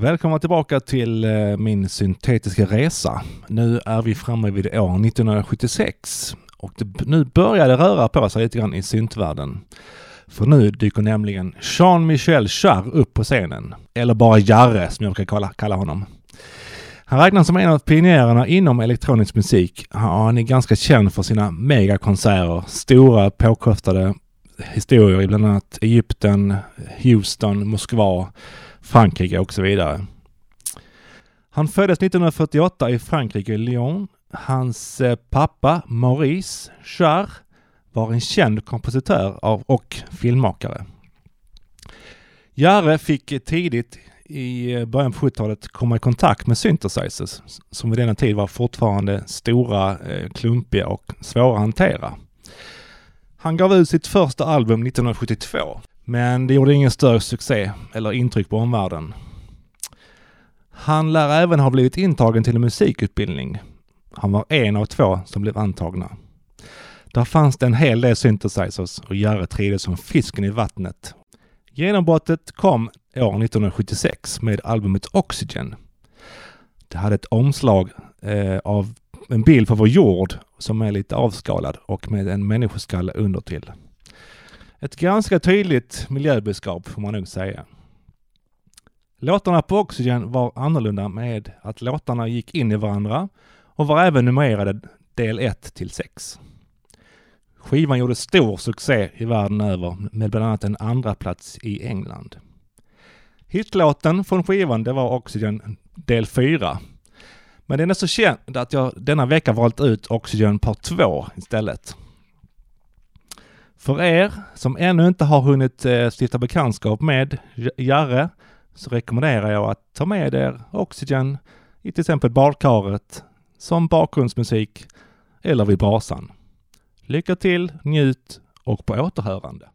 Välkomna tillbaka till eh, min syntetiska resa. Nu är vi framme vid år 1976 och det, nu börjar det röra på sig lite grann i syntvärlden. För nu dyker nämligen Jean-Michel Jarre upp på scenen. Eller bara Jarre som jag brukar kalla, kalla honom. Han räknas som en av pionjärerna inom elektronisk musik. Han är ganska känd för sina megakonserter, stora påkostade historier i bland annat Egypten, Houston, Moskva, Frankrike och så vidare. Han föddes 1948 i Frankrike, Lyon. Hans eh, pappa Maurice Jarre var en känd kompositör och filmmakare. Jarre fick tidigt i eh, början på 70-talet komma i kontakt med synthesizers som vid denna tid var fortfarande stora, eh, klumpiga och svåra att hantera. Han gav ut sitt första album 1972, men det gjorde ingen större succé eller intryck på omvärlden. Han lär även ha blivit intagen till en musikutbildning. Han var en av två som blev antagna. Där fanns det en hel del synthesizers och Jarre trivdes som fisken i vattnet. Genombrottet kom år 1976 med albumet Oxygen. Det hade ett omslag eh, av en bild på vår jord som är lite avskalad och med en människoskalle under till. Ett ganska tydligt miljöbudskap får man nog säga. Låtarna på Oxygen var annorlunda med att låtarna gick in i varandra och var även numrerade del 1 till 6. Skivan gjorde stor succé i världen över med bland annat en andra plats i England. Hitlåten från skivan det var Oxygen del 4 men den är så känd att jag denna vecka valt ut Oxygen Part 2 istället. För er som ännu inte har hunnit eh, stifta bekantskap med Jarre så rekommenderar jag att ta med er Oxygen i till exempel badkaret som bakgrundsmusik eller vid brasan. Lycka till, njut och på återhörande.